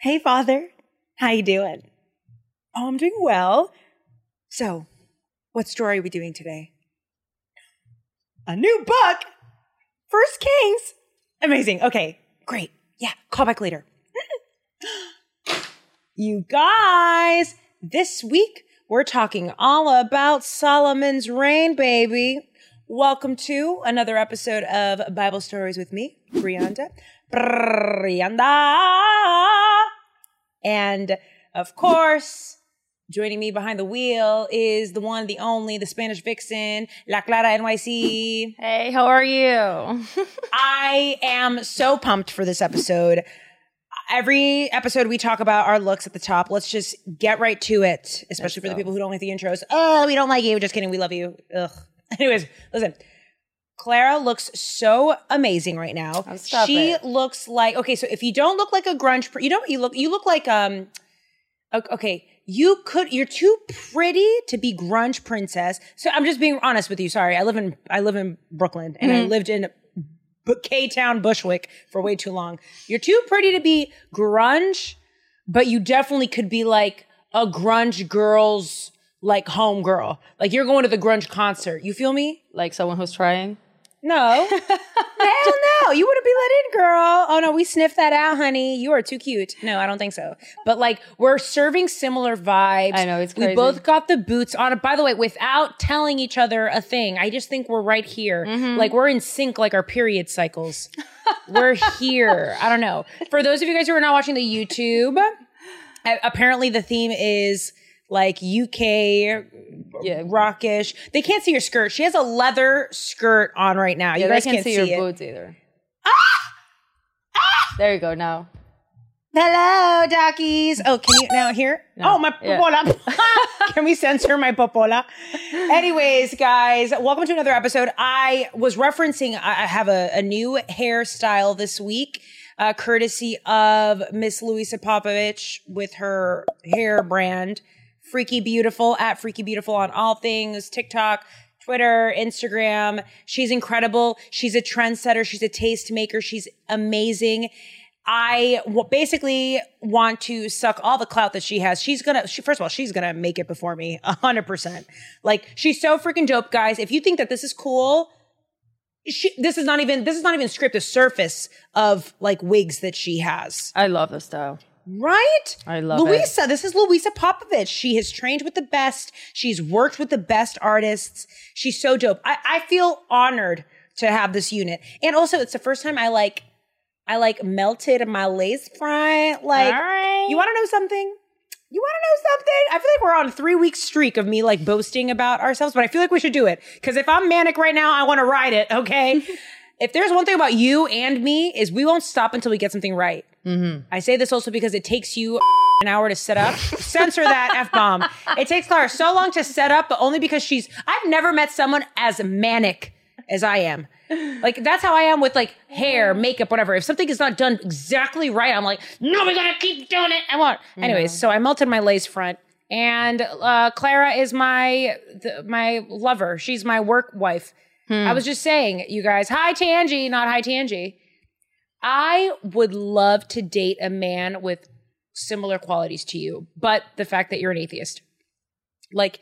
Hey, Father. How you doing? Oh, I'm doing well. So, what story are we doing today? A new book. First Kings. Amazing. Okay, great. Yeah, call back later. you guys, this week we're talking all about Solomon's reign, baby. Welcome to another episode of Bible Stories with me, Brianda. Brianda. And of course, joining me behind the wheel is the one, the only, the Spanish vixen, La Clara NYC. Hey, how are you? I am so pumped for this episode. Every episode we talk about our looks at the top. Let's just get right to it, especially for the people who don't like the intros. Oh, we don't like you. Just kidding. We love you. Ugh. Anyways, listen. Clara looks so amazing right now. Oh, she it. looks like okay. So if you don't look like a grunge, you don't. you look. You look like um. Okay, you could. You're too pretty to be grunge princess. So I'm just being honest with you. Sorry, I live in I live in Brooklyn and I lived in K Town Bushwick for way too long. You're too pretty to be grunge, but you definitely could be like a grunge girl's like home girl. Like you're going to the grunge concert. You feel me? like someone who's trying? No. Hell no. You wouldn't be let in, girl. Oh no, we sniffed that out, honey. You are too cute. No, I don't think so. But like we're serving similar vibes. I know, it's We both got the boots on. By the way, without telling each other a thing, I just think we're right here. Mm-hmm. Like we're in sync like our period cycles. we're here. I don't know. For those of you guys who are not watching the YouTube, apparently the theme is like UK Yeah. rockish. They can't see your skirt. She has a leather skirt on right now. Yeah, you they guys can't can't see, see, your it. boots either. Ah! Ah! There you go. Now, Hello, Dockies. Oh, can you now hear? Oh, my Yeah. popola. can we censor my popola? Anyways, guys, welcome to another episode. I was referencing, I I have a, a new hairstyle this week, uh, courtesy of Miss Louisa Popovich with her hair brand, Freaky Beautiful, at Freaky Beautiful on all things TikTok, Twitter, Instagram. She's incredible. She's a trendsetter. She's a tastemaker. She's amazing. I w- basically want to suck all the clout that she has. She's gonna, she, first of all, she's gonna make it before me, hundred percent. Like she's so freaking dope, guys. If you think that this is cool, she, this is not even, this is not even script the surface of like wigs that she has. I love the style. Right? I love it. Louisa. This is Louisa Popovich. She has trained with the best. She's worked with the best artists. She's so dope. I, I feel honored to have this unit. And also, it's the first time I like, I like melted my lace front. Like, right. you want to know something? You want to know something? I feel like we're on a three week streak of me like boasting about ourselves, but I feel like we should do it. Because if I'm manic right now, I want to ride it, okay? if there's one thing about you and me, is we won't stop until we get something right. I say this also because it takes you an hour to set up. Censor that F bomb. It takes Clara so long to set up, but only because she's, I've never met someone as manic as I am. Like that's how I am with like hair, makeup, whatever. If something is not done exactly right, I'm like, no, we gotta keep doing it. I want. Anyways, so I melted my lace front, and uh, Clara is my th- my lover. She's my work wife. I was just saying, you guys, hi Tangy, not hi Tangy. I would love to date a man with similar qualities to you, but the fact that you're an atheist. Like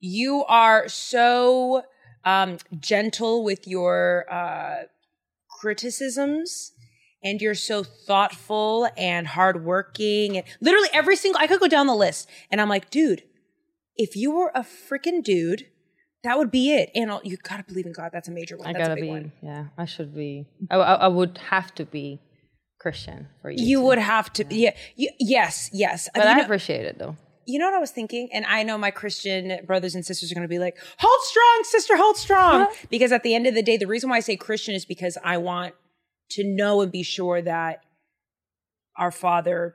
you are so um gentle with your uh criticisms and you're so thoughtful and hardworking and literally every single I could go down the list and I'm like, dude, if you were a freaking dude, that would be it. And I'll- you gotta believe in God. That's a major one. I That's gotta a big be. one. Yeah, I should be. I, I, I would have to be Christian for you. You to- would have to, yeah. You, yes, yes. but you, I know, appreciate it though. you know what I was thinking, and I know my Christian brothers and sisters are going to be like, "Hold strong, sister, hold strong," because at the end of the day, the reason why I say Christian is because I want to know and be sure that our Father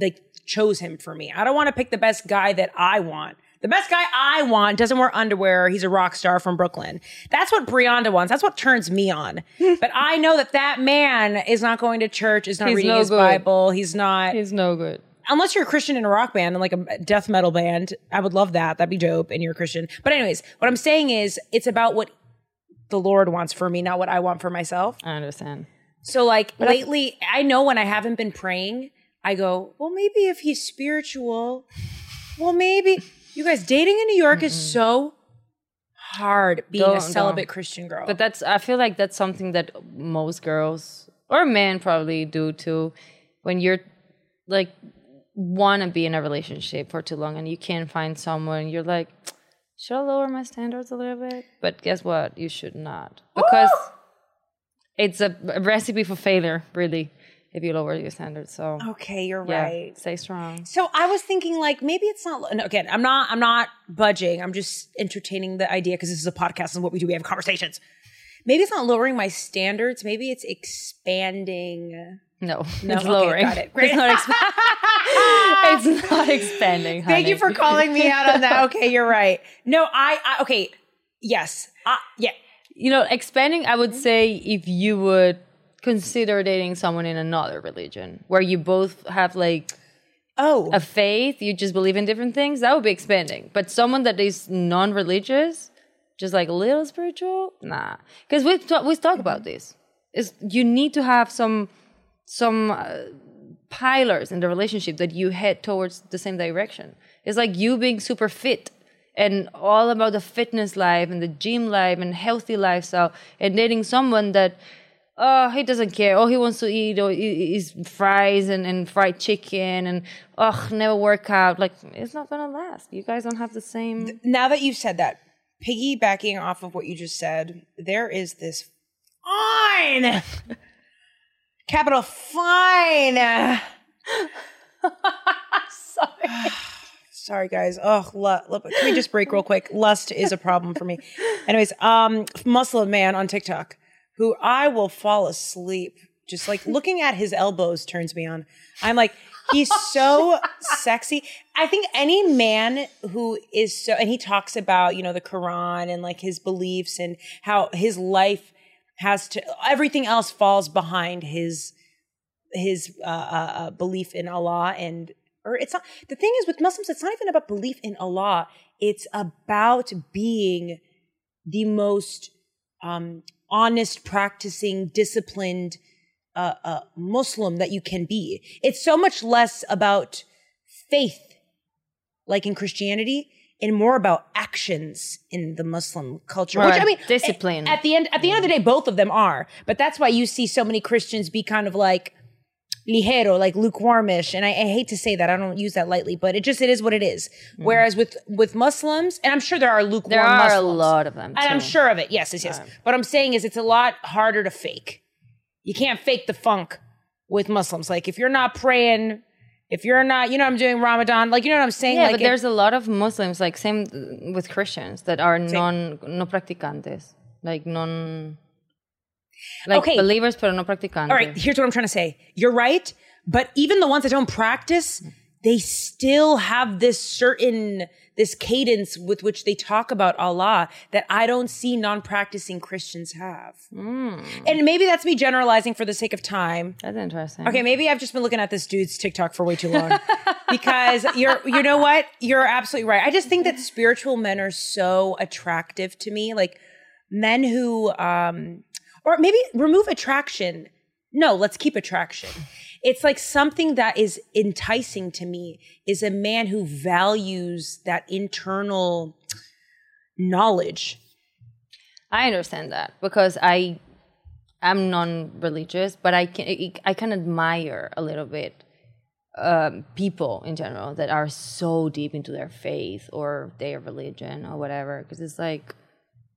like chose him for me. I don't want to pick the best guy that I want. The best guy I want doesn't wear underwear. He's a rock star from Brooklyn. That's what Brianda wants. That's what turns me on. but I know that that man is not going to church, is not He's reading no his good. Bible. He's not He's no good. unless you're a Christian in a rock band and like a death metal band, I would love that. That'd be dope. And you're a Christian. But anyways, what I'm saying is it's about what the Lord wants for me, not what I want for myself. I understand. So like lately, I know when I haven't been praying, I go, well, maybe if he's spiritual, well, maybe you guys dating in New York is so hard being Don't- a don't. celibate Christian girl. But that's I feel like that's something that most girls or men probably do too. When you're like want to be in a relationship for too long and you can't find someone, you're like, should I lower my standards a little bit? But guess what? You should not because it's a, a recipe for failure, really, if you lower your standards. So okay, you're yeah, right. stay strong. So I was thinking like maybe it's not no, again, I'm not I'm not budging. I'm just entertaining the idea because this is a podcast and what we do, we have conversations. Maybe it's not lowering my standards, maybe it's expanding. No, No, it's okay, lowering. got it. It's not. Exp- it's not expanding. Thank you for calling me out on that. Okay, you're right. No, I, I okay. Yes. Uh, yeah. you know, expanding, I would say if you would consider dating someone in another religion where you both have like Oh. a faith, you just believe in different things, that would be expanding. But someone that is non religious, just like a little spiritual, nah. Because we talk, we talk about this. Is you need to have some some uh, pillars in the relationship that you head towards the same direction. It's like you being super fit and all about the fitness life and the gym life and healthy lifestyle and dating someone that oh he doesn't care all he wants to eat or is fries and, and fried chicken and oh never work out like it's not gonna last you guys don't have the same now that you've said that, piggybacking off of what you just said, there is this fine, capital fine. sorry Sorry, guys. Oh, lu- lu- can we just break real quick? Lust is a problem for me. Anyways, um, Muslim man on TikTok who I will fall asleep just like looking at his elbows turns me on. I'm like, he's so sexy. I think any man who is so, and he talks about, you know, the Quran and like his beliefs and how his life has to, everything else falls behind his, his uh, uh, uh, belief in Allah and or it's not the thing is with Muslims it's not even about belief in Allah it's about being the most um, honest practicing disciplined uh, uh, Muslim that you can be. It's so much less about faith like in Christianity and more about actions in the Muslim culture which I mean Discipline. at the end at the end of the day both of them are. But that's why you see so many Christians be kind of like ligero, like lukewarmish. And I, I hate to say that. I don't use that lightly, but it just it is what it is. Mm-hmm. Whereas with with Muslims, and I'm sure there are lukewarm there are Muslims. a lot of them And I'm sure of it. Yes, yes, yes. What I'm saying is it's a lot harder to fake. You can't fake the funk with Muslims. Like if you're not praying, if you're not, you know, I'm doing Ramadan. Like you know what I'm saying? yeah like but it- there's a lot of muslims like same with christians that are non no practicantes like non like Okay. believers pero no practicantes All right, here's what I'm trying to say. You're right, but even the ones that don't practice, they still have this certain this cadence with which they talk about Allah that I don't see non-practicing Christians have. And maybe that's me generalizing for the sake of time. that's interesting Okay, maybe I've just been looking at this dude's TikTok for way too long. because you're you know what? You're absolutely right. I just think that spiritual men are so attractive to me. Like men who um or maybe remove attraction. No, let's keep attraction. It's like something that is enticing to me is a man who values that internal knowledge. I understand that because I am non-religious, but I can I can admire a little bit um, people in general that are so deep into their faith or their religion or whatever. Because it's like,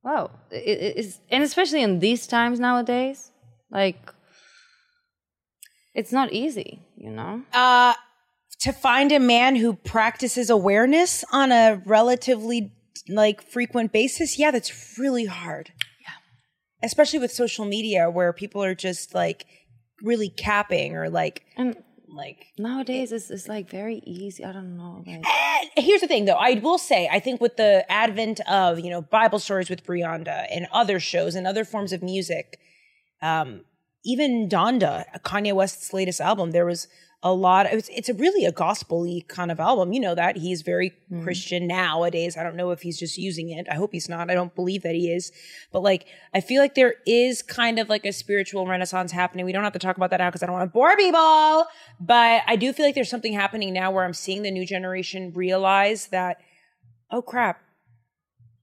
wow, it, it's and especially in these times nowadays, like it's not easy, you know. uh, to find a man who practices awareness on a relatively like frequent basis, yeah, that's really hard. Yeah. Especially with social media where people are just like really capping or like And like nowadays, it's, it's like very easy. I don't know. Like, here's the thing though i will say i think with the advent of you know bible stories with brianda and other shows and other forms of music um even donda kanye west's latest album there was a lot. It's it's a really a gospel-y kind of album. You know that he's very hmm. Christian nowadays. I don't know if he's just using it. I hope he's not. I don't believe that he is. But like, I feel like there is kind of like a spiritual renaissance happening. We don't have to talk about that now because I don't want to bore people. But I do feel like there's something happening now where I'm seeing the new generation realize that, oh crap,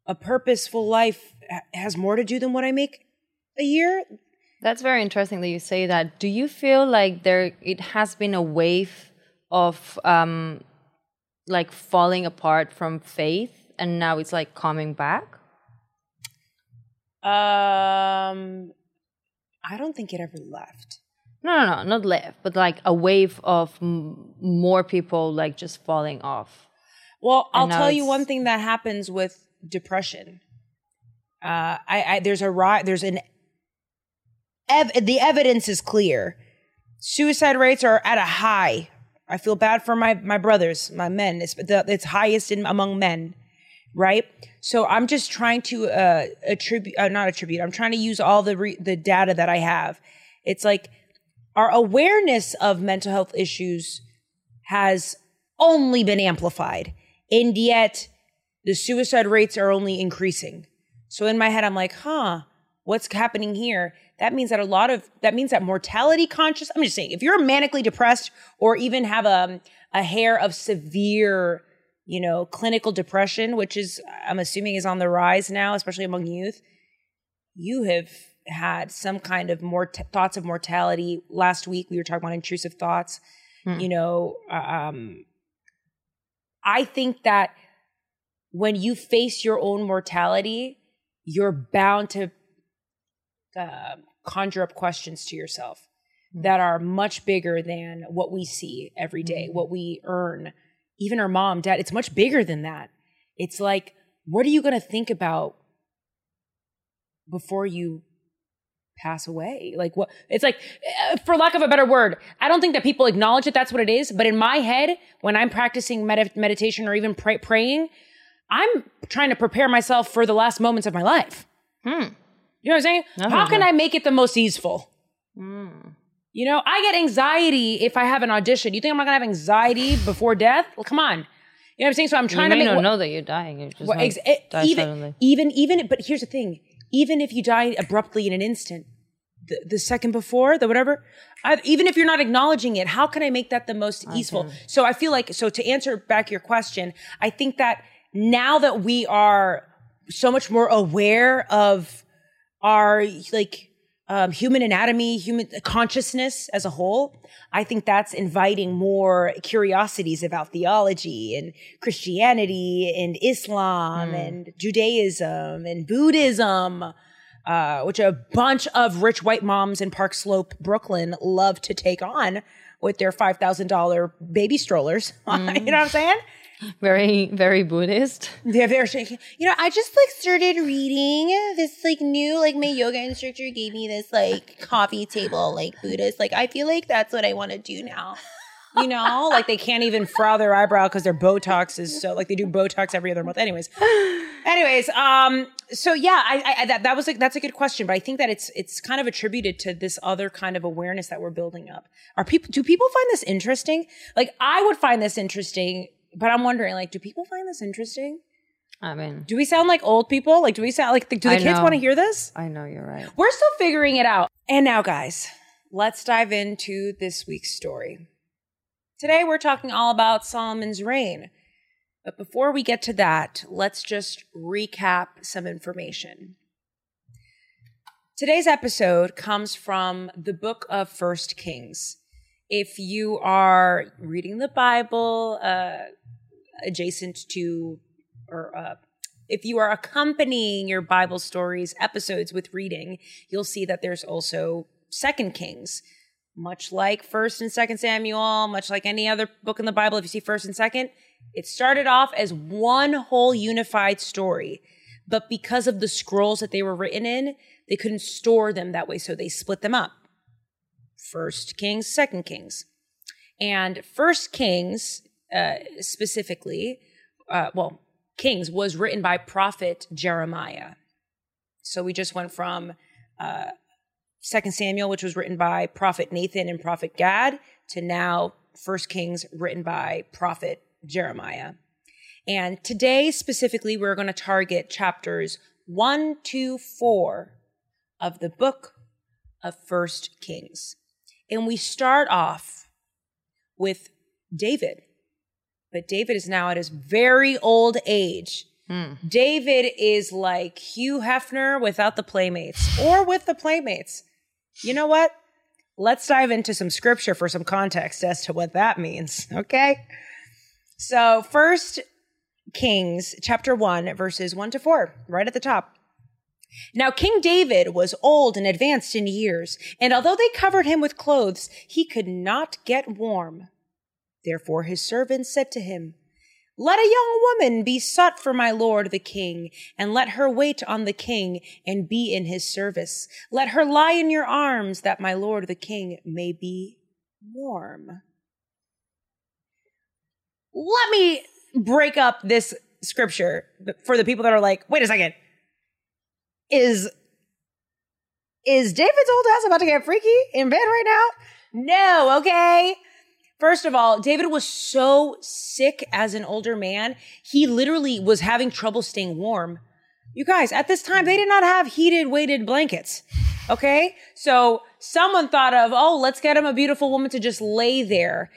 a purposeful life has more to do than what I make a year. That's very interesting that you say that. Do you feel like there it has been a wave of um like falling apart from faith and now it's like coming back? Um, I don't think it ever left. No, no, no, not left, but like a wave of m- more people like just falling off. Well, I'll tell you one thing that happens with depression. Uh, I, I there's a ri- there's an ev- the evidence is clear. Suicide rates are at a high. I feel bad for my my brothers, my men. It's the it's highest in among men, right? So I'm just trying to uh, attribute, uh, not attribute. I'm trying to use all the re- the data that I have. It's like our awareness of mental health issues has only been amplified, and yet the suicide rates are only increasing. So in my head, I'm like, huh, what's happening here? That means that a lot of that means that mortality conscious. I'm just saying, if you're manically depressed or even have a a hair of severe, you know, clinical depression, which is I'm assuming is on the rise now, especially among youth, you have had some kind of more thoughts of mortality. Last week we were talking about intrusive thoughts. You know, um, I think that when you face your own mortality, you're bound to uh, conjure up questions to yourself hmm. that are much bigger than what we see every day, hmm. what we earn, even our mom, dad. It's much bigger than that. It's like, what are you going to think about before you pass away? Like, what? It's like, uh, for lack of a better word, I don't think that people acknowledge that that's what it is. But in my head, when I'm practicing med- meditation or even pray- praying, I'm trying to prepare myself for the last moments of my life. Hmm. You know what I'm saying? How can I make it the most easeful? Mm. You know, I get anxiety if I have an audition. You think I'm not gonna have anxiety before death? Well, come on. You know what I'm saying? So I'm You trying may to make not know that you're dying. You're just well, ex- eh, die even, suddenly. even, even, but here's the thing. Even if you die abruptly in an instant, the, the second before, the whatever, I, even if you're not acknowledging it, how can I make that the most easeful? So I feel like, so to answer back your question, I think that now that we are so much more aware of our like um, human anatomy, human consciousness as a whole, I think that's inviting more curiosities about theology and Christianity and Islam and Judaism and Buddhism, uh, which a bunch of rich white moms in Park Slope, Brooklyn, love to take on with their five thousand dollar baby strollers. you know what I'm saying? Very, very Buddhist. Yeah, they're very. You know, I just like started reading this like new like my yoga instructor gave me this like coffee table like Buddhist. Like I feel like that's what I want to do now. You know, like they can't even frow their eyebrow because their Botox is so like they do Botox every other month. Anyways, anyways, um, so yeah, I, I that that was like that's a good question, but I think that it's it's kind of attributed to this other kind of awareness that we're building up. Are people do people find this interesting? Like I would find this interesting, but I'm wondering like, do people find this interesting? I mean, Do we sound like old people? Like, do we sound like, do the I kids know. want to hear this? I know you're right. We're still figuring it out. And now, guys, let's dive into this week's story. Today, we're talking all about Solomon's reign. But before we get to that, let's just recap some information. Today's episode comes from the book of First Kings. If you are reading the Bible uh, adjacent to, or uh, if you are accompanying your Bible stories episodes with reading, you'll see that there's also Second Kings. Much like First and Second Samuel, much like any other book in the Bible, if you see First and Second, it started off as one whole unified story. But because of the scrolls that they were written in, they couldn't store them that way, so they split them up. First Kings, Second Kings. And First Kings, uh, specifically, uh, well, Kings was written by prophet Jeremiah. So we just went from uh, Second Samuel, which was written by prophet Nathan and prophet Gad, to now First Kings written by prophet Jeremiah. And today, specifically, we're going to target chapters one to four of the book of First Kings. And we start off with David. But David is now at his very old age. Hmm. David is like Hugh Hefner without the playmates or with the playmates. You know what? Let's dive into some scripture for some context as to what that means. Okay. So, first Kings chapter 1, verses 1 to 4, right at the top. Now, King David was old and advanced in years, and although they covered him with clothes, he could not get warm. Therefore, his servants said to him, Let a young woman be sought for my lord the king, and let her wait on the king and be in his service. Let her lie in your arms, that my lord the king may be warm. Let me break up this scripture for the people that are like, wait a second. Is is David's old ass about to get freaky in bed right now? No, okay. First of all, David was so sick as an older man, he literally was having trouble staying warm. You guys, at this time, they did not have heated, weighted blankets. Okay? So someone thought of, oh, let's get him a beautiful woman to just lay there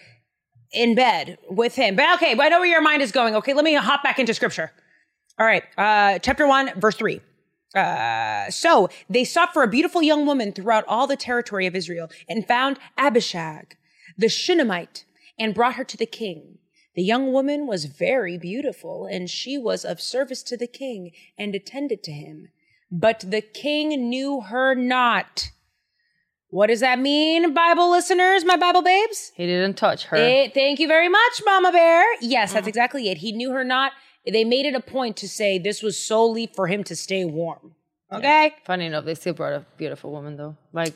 in bed with him. But okay, but I know where your mind is going. Okay, let me hop back into scripture. All right, uh, chapter 1, verse 3. Uh, so they sought for a beautiful young woman throughout all the territory of Israel and found Abishag, the Shunammite, and brought her to the king. The young woman was very beautiful, and she was of service to the king and attended to him. But the king knew her not. What does that mean, Bible listeners, my Bible babes? He didn't touch her. Eh, thank you very much, Mama Bear. Yes, that's exactly it. He knew her not. They made it a point to say this was solely for him to stay warm. Okay? Funny enough, they still brought a beautiful woman though. Like,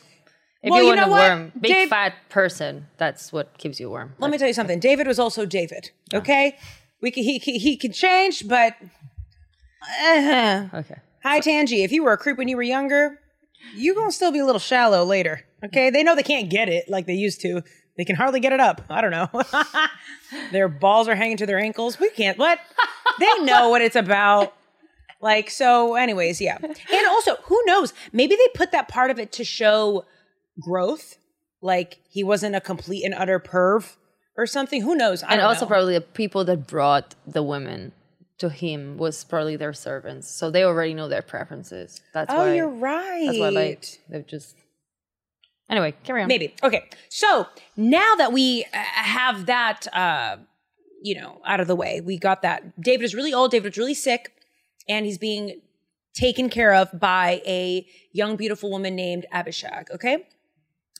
if Well, you you want know a warm, big Dave- fat person, that's what keeps you warm. Let me tell you something. David was also David. Okay? We can, he, he, he can change, but. uh-huh. Okay. hi, Tangi. If you were a creep when you were younger, you gonna still be a little shallow later. Okay? They know they can't get it like they used to. They can hardly get it up. I don't know. their balls are hanging to their ankles. We can't. What? They know what it's about. Like, so, anyways, yeah. And also, who knows? Maybe they put that part of it to show growth. Like, he wasn't a complete and utter perv or something. Who knows? I And also know. probably the people that brought the women to him was probably their servants, so they already know their preferences. That's Oh, why. you're right. That's why like they've just. Anyway, carry on. Maybe. Okay. So now that we uh, have that, uh, you know, out of the way, we got that. David is really old. David is really sick, and he's being taken care of by a young, beautiful woman named Abishag. Okay.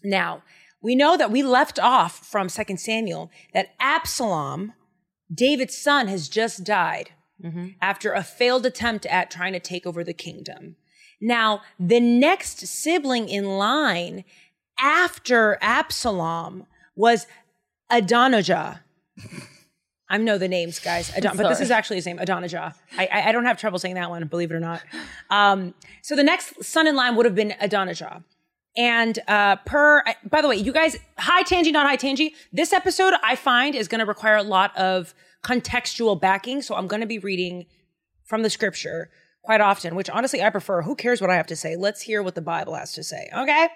Now we know that we left off from Second Samuel that Absalom, David's son, has just died after a failed attempt at trying to take over the kingdom. Now, the next sibling in line after Absalom was Adonijah. I know the names, guys. Adon- but this is actually his name, Adonijah. I, I, I don't have trouble saying that one, believe it or not. Um, so the next son in line would have been Adonijah. And uh, per, by the way, you guys, hi Tangi, not hi Tangi. This episode I find is going to require a lot of contextual backing. So I'm going to be reading from the scripture quite often, which honestly I prefer. Who cares what I have to say? Let's hear what the Bible has to say. Okay.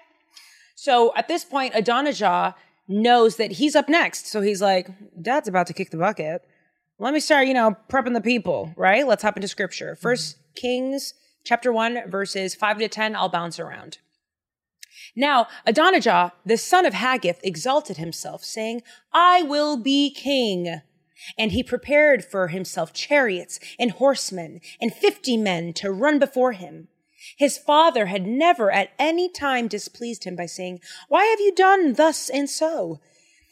So at this point, Adonijah knows that he's up next. So he's like, Dad's about to kick the bucket. Let me start, you know, prepping the people, right? Let's hop into scripture. Mm-hmm. First Kings chapter 1, verses 5 to 10. I'll bounce around. Now, Adonijah, the son of Haggith, exalted himself, saying, I will be king. And he prepared for himself chariots and horsemen and fifty men to run before him. His father had never at any time displeased him by saying, Why have you done thus and so?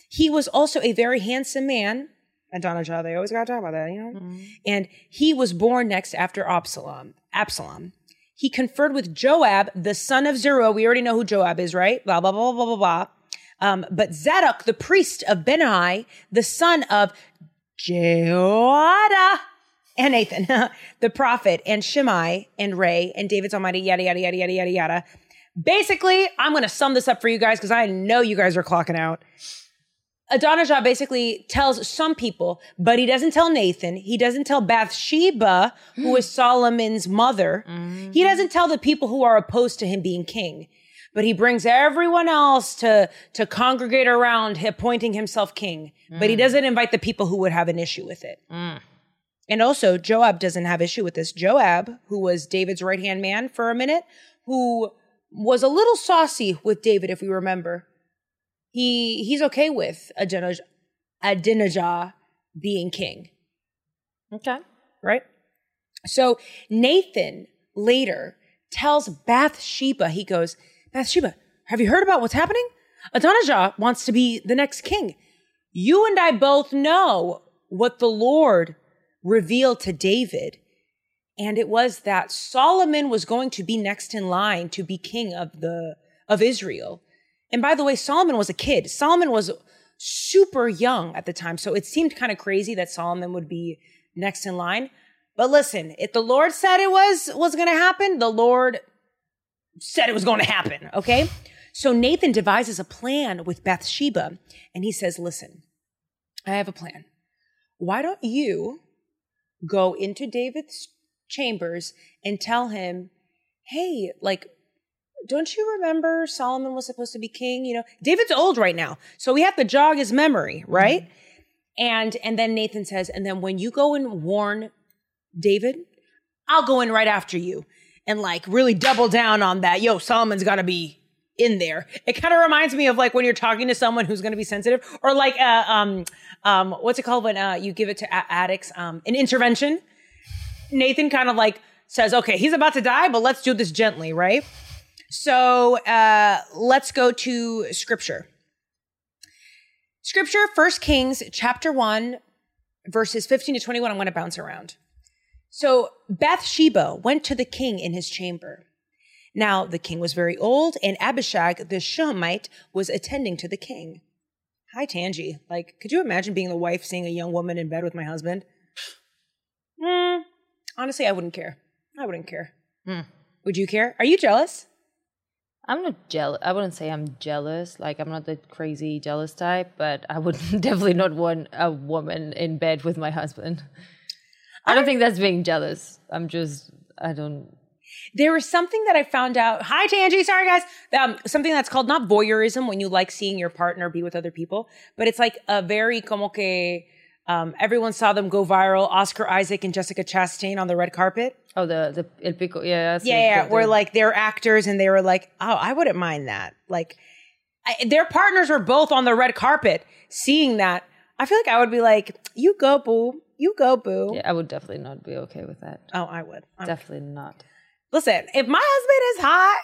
He was also a very handsome man. and Adonijah, they always gotta talk about that, you know? And he was born next after Absalom. Absalom. He conferred with Joab, the son of Zeruiah. We already know who Joab is, right? Blah, blah, blah, blah, blah, blah. Um, but Zadok, the priest of Benaiah, the son of Jehoiada, and Nathan, the prophet, and Shimei, and Rei, and David's almighty, yada, yada, yada, yada, yada, yada. Basically, I'm going to sum this up for you guys because I know you guys are clocking out. Adonijah basically tells some people, but he doesn't tell Nathan. He doesn't tell Bathsheba, who is mm. Solomon's mother. He mm-hmm. doesn't tell the people who are opposed to him being king. But he brings everyone else to, to congregate around him, appointing himself king. But he mm. doesn't invite the people who would have an issue with it. Mm. And also, Joab doesn't have issue with this. Joab, who was David's right hand man for a minute, who was a little saucy with David, if we remember. He he's okay with Adonijah, Adonijah being king, Okay. right? So Nathan later tells Bathsheba, he goes, Bathsheba, have you heard about what's happening? Adonijah wants to be the next king. You and I both know what the Lord revealed to David. And it was that Solomon was going to be next in line to be king of the of Israel. And by the way, Solomon was a kid. Solomon was super young at the time. So it seemed kind of crazy that Solomon would be next in line. But listen, if the Lord said it was was going to happen, the Lord said it was going to happen, okay? So Nathan devises a plan with Bathsheba and he says, "Listen, I have a plan. Why don't you go into David's chambers and tell him, "Hey, like don't you remember Solomon was supposed to be king? You know, David's old right now, so we have to jog his memory, mm-hmm. right? And and then Nathan says, and then when you go and warn David, I'll go in right after you and like really double down on that. Yo, Solomon's got to be in there. It kind of reminds me of like when you're talking to someone who's going to be sensitive, or like uh, um um what's it called when uh, you give it to a- addicts um an intervention. Nathan kind of like says, okay, he's about to die, but let's do this gently, right? So uh, let's go to scripture. Scripture, First Kings chapter 1, verses 15 to 21. I'm going to bounce around. So Bathsheba went to the king in his chamber. Now the king was very old, and Abishag the Shunammite was attending to the king. Hi, Tangi. Like, could you imagine being the wife seeing a young woman in bed with my husband? Hmm. honestly, I wouldn't care. I wouldn't care. Mm. Would you care? Are you jealous? I'm not jealous. I wouldn't say I'm jealous. Like I'm not the crazy jealous type, but I would definitely not want a woman in bed with my husband. I don't think that's being jealous. I'm just I don't. There was something that I found out. Hi, Tangi. Sorry, guys. Um, something that's called not voyeurism when you like seeing your partner be with other people, but it's like a very como que. Um, everyone saw them go viral. Oscar Isaac and Jessica Chastain on the red carpet. Oh, the the el pico. Yeah, Yeah, yeah. Where like they're actors and they were like, oh, I wouldn't mind that. Like, I, their partners were both on the red carpet. Seeing that, I feel like I would be like, you go, boo. You go, boo. Yeah, I would definitely not be okay with that. Oh, I would. I'm- Definitely not. Listen, if my husband is hot,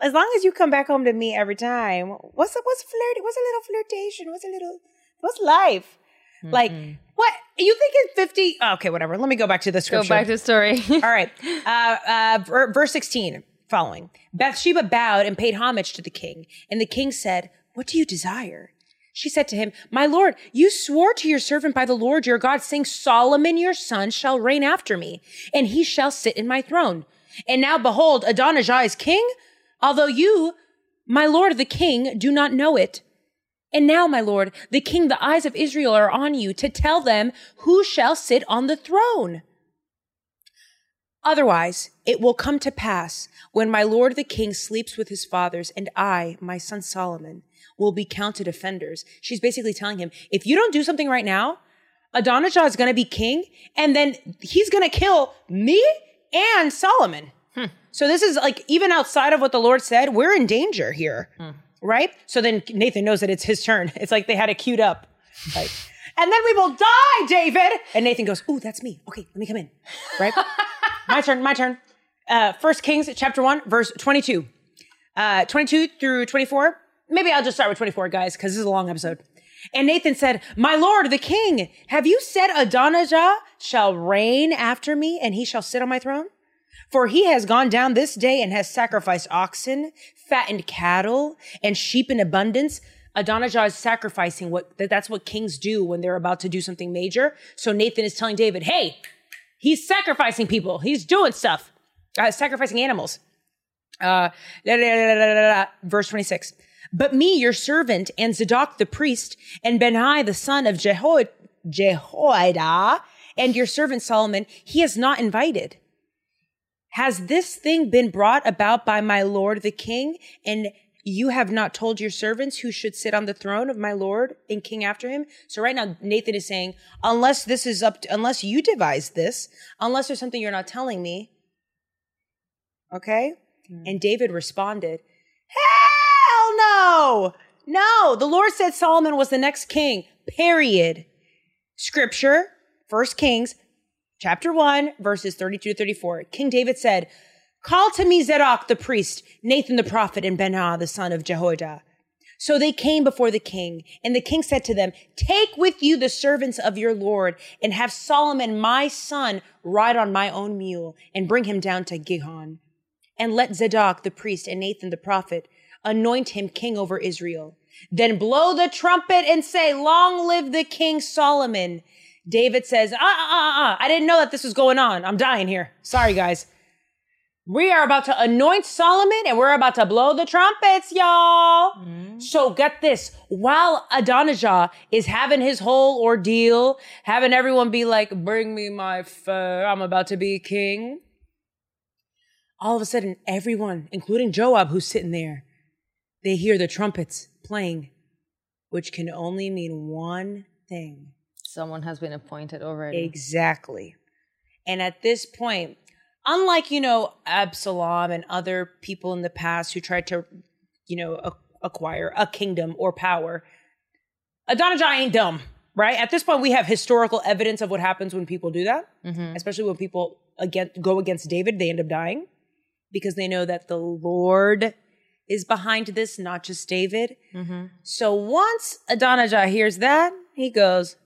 as long as you come back home to me every time, what's what's flirt? What's a little flirtation? What's a little what's life? Like what you think in fifty? oh, okay, whatever. Let me go back to the scripture. Go back to the story. All right, uh, uh, ver- verse sixteen following. Bathsheba bowed and paid homage to the king, and the king said, "What do you desire?" She said to him, My lord, you swore to your servant by the Lord your God, saying, Solomon your son shall reign after me, and he shall sit in my throne. And now behold, Adonijah is king, although you, my lord the king, do not know it. And now, my lord, the king, the eyes of Israel are on you to tell them who shall sit on the throne. Otherwise, it will come to pass when my lord the king sleeps with his fathers, and I, my son Solomon, will be counted offenders. She's basically telling him, if you don't do something right now, Adonijah is going to be king, and then he's going to kill me and Solomon. So this is like even outside of what the Lord said, we're in danger here, right? So then Nathan knows that it's his turn. It's like they had it queued up, like, and then we will die, David. And Nathan goes, "Ooh, that's me. Okay, let me come in." Right? my turn. My turn. Uh, First Kings chapter one, verse twenty-two, uh, twenty-two through twenty-four. Maybe I'll just start with twenty-four, guys, because this is a long episode. And Nathan said, My lord, the king, have you said Adonijah shall reign after me and he shall sit on my throne? For he has gone down this day and has sacrificed oxen, fattened cattle, and sheep in abundance. Adonijah is sacrificing what that's what kings do when they're about to do something major. So Nathan is telling David, hey, he's sacrificing people. He's doing stuff, uh, sacrificing animals. Uh, la, la, la, verse 26. But me, your servant, and Zadok the priest, and Benaiah the son of Jeho- Jehoiada, and your servant Solomon, he is not invited. Has this thing been brought about by my lord the king, and you have not told your servants who should sit on the throne of my lord and king after him? So right now, Nathan is saying, unless this is up, to, unless you devised this, unless there's something you're not telling me, okay? Hmm. And David responded, Hell no! No, the Lord said Solomon was the next king, period. Scripture, First Kings, chapter 1, verses 32 to 34. King David said, Call to me Zadok the priest, Nathan the prophet, and Benaiah the son of Jehoiada. So they came before the king, and the king said to them, Take with you the servants of your Lord, and have Solomon my son ride on my own mule, and bring him down to Gihon. And let Zadok the priest and Nathan the prophet anoint him king over Israel. Then blow the trumpet and say, Long live the king Solomon. David says, Ah, ah, ah, ah, I didn't know that this was going on. I'm dying here. Sorry, guys. We are about to anoint Solomon and we're about to blow the trumpets, y'all. So get this. While Adonijah is having his whole ordeal, having everyone be like, bring me my fur. I'm about to be king. All of a sudden, everyone, including Joab, who's sitting there, they hear the trumpets playing, which can only mean one thing. Someone has been appointed already. Exactly. And at this point, unlike, you know, Absalom and other people in the past who tried to, you know, a- acquire a kingdom or power, Adonijah ain't dumb, right? At this point, we have historical evidence of what happens when people do that, mm-hmm. especially when people again go against David, they end up dying because they know that the Lord is behind this, not just David. Mm-hmm. So once Adonijah hears that, he goes,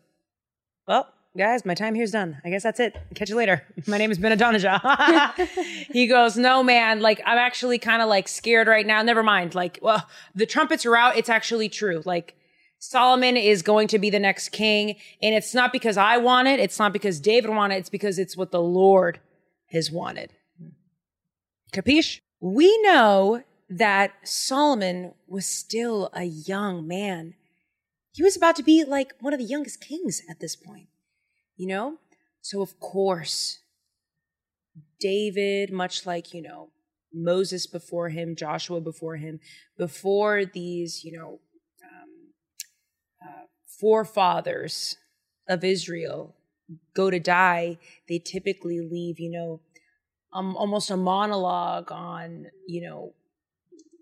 well, guys, my time here's done. I guess that's it. Catch you later. My name is Ben Adonijah. he goes, no, man, like, I'm actually kind of like scared right now. Never mind. Like, well, the trumpets are out. It's actually true. Like, Solomon is going to be the next king. And it's not because I want it. It's not because David wanted it. It's because it's what the Lord has wanted. Capiche? We know that Solomon was still a young man. He was about to be like one of the youngest kings at this point, you know? So, of course, David, much like, you know, Moses before him, Joshua before him, before these, you know, um, uh, forefathers of Israel go to die, they typically leave, you know, um, almost a monologue on, you know,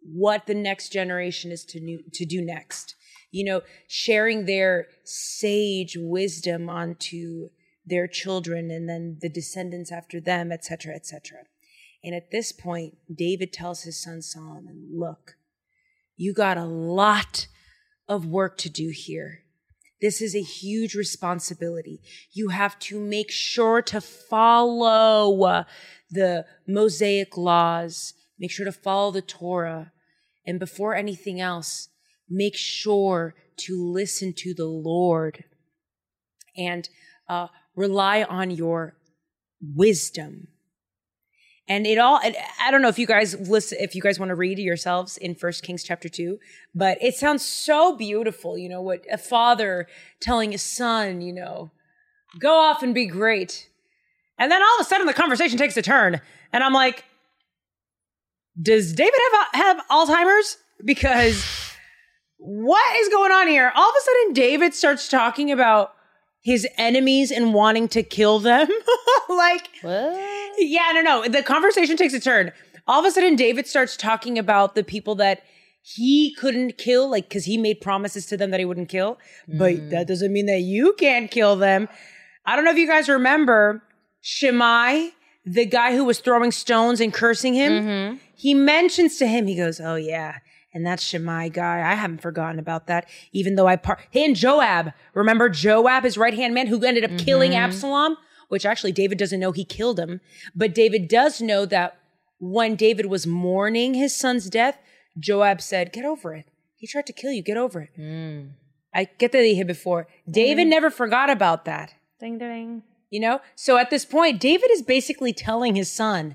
what the next generation is to new, to do next. You know, sharing their sage wisdom onto their children and then the descendants after them, etc., etc. And at this point, David tells his son Solomon, "Look, you got a lot of work to do here. This is a huge responsibility. You have to make sure to follow the Mosaic laws, make sure to follow the Torah, and before anything else, make sure to listen to the Lord and uh, rely on your wisdom. And it all, and I don't know if you guys listen, if you guys want to read yourselves in First Kings chapter two, but it sounds so beautiful. You know, what a father telling his son, you know, go off and be great. And then all of a sudden the conversation takes a turn. And I'm like, does David have, have Alzheimer's? Because what is going on here? All of a sudden David starts talking about his enemies and wanting to kill them. like, What? yeah, no, no. The conversation takes a turn. All of a sudden, David starts talking about the people that he couldn't kill, like, because he made promises to them that he wouldn't kill. But mm. that doesn't mean that you can't kill them. I don't know if you guys remember Shimei, the guy who was throwing stones and cursing him. Mm-hmm. He mentions to him, he goes, Oh, yeah. And that Shimei guy, I haven't forgotten about that. Even though I par, he and Joab, remember Joab, his right hand man, who ended up mm-hmm. killing Absalom, which actually David doesn't know he killed him, but David does know that when David was mourning his son's death, Joab said, "Get over it. He tried to kill you. Get over it." Mm. I get that he hit before. David mm-hmm. never forgot about that. Ding ding. You know? So at this point, David is basically telling his son,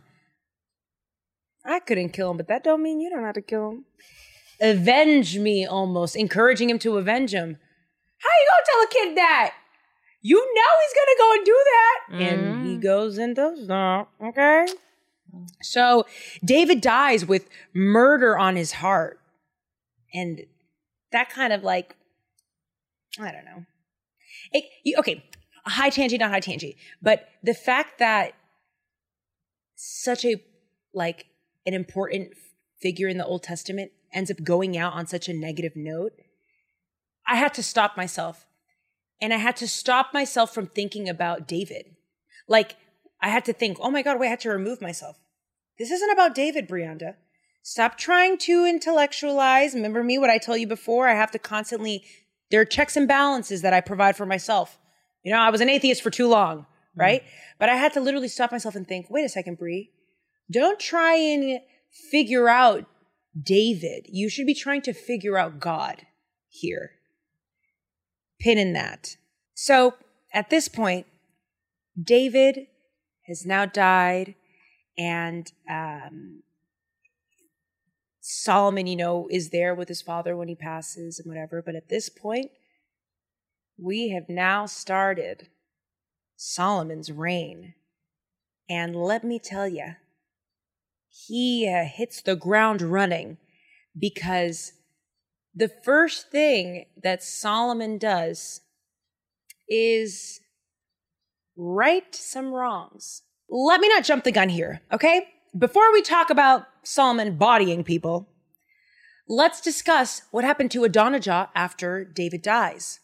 I couldn't kill him, but that don't mean you don't have to kill him. avenge me almost, encouraging him to avenge him. How you gonna tell a kid that? You know he's gonna go and do that. And mm-hmm. he goes and does that. Okay. So David dies with murder on his heart. And that kind of like, I don't know. It, okay, high tangy, not high tangy, But the fact that such a, like, an important figure in the Old Testament ends up going out on such a negative note, I had to stop myself. And I had to stop myself from thinking about David. Like, I had to think, oh my God, wait, I had to remove myself. This isn't about David, Brianda. Stop trying to intellectualize. Remember me, what I told you before? I have to constantly, there are checks and balances that I provide for myself. You know, I was an atheist for too long, right? But I had to literally stop myself and think, wait a second, Brie. Don't try and figure out David. You should be trying to figure out God here. Pin in that. So at this point, David has now died, and um, Solomon, you know, is there with his father when he passes and whatever. But at this point, we have now started Solomon's reign. And let me tell you, he uh, hits the ground running because the first thing that Solomon does is right some wrongs. Let me not jump the gun here, okay? Before we talk about Solomon bodying people, let's discuss what happened to Adonijah after David dies.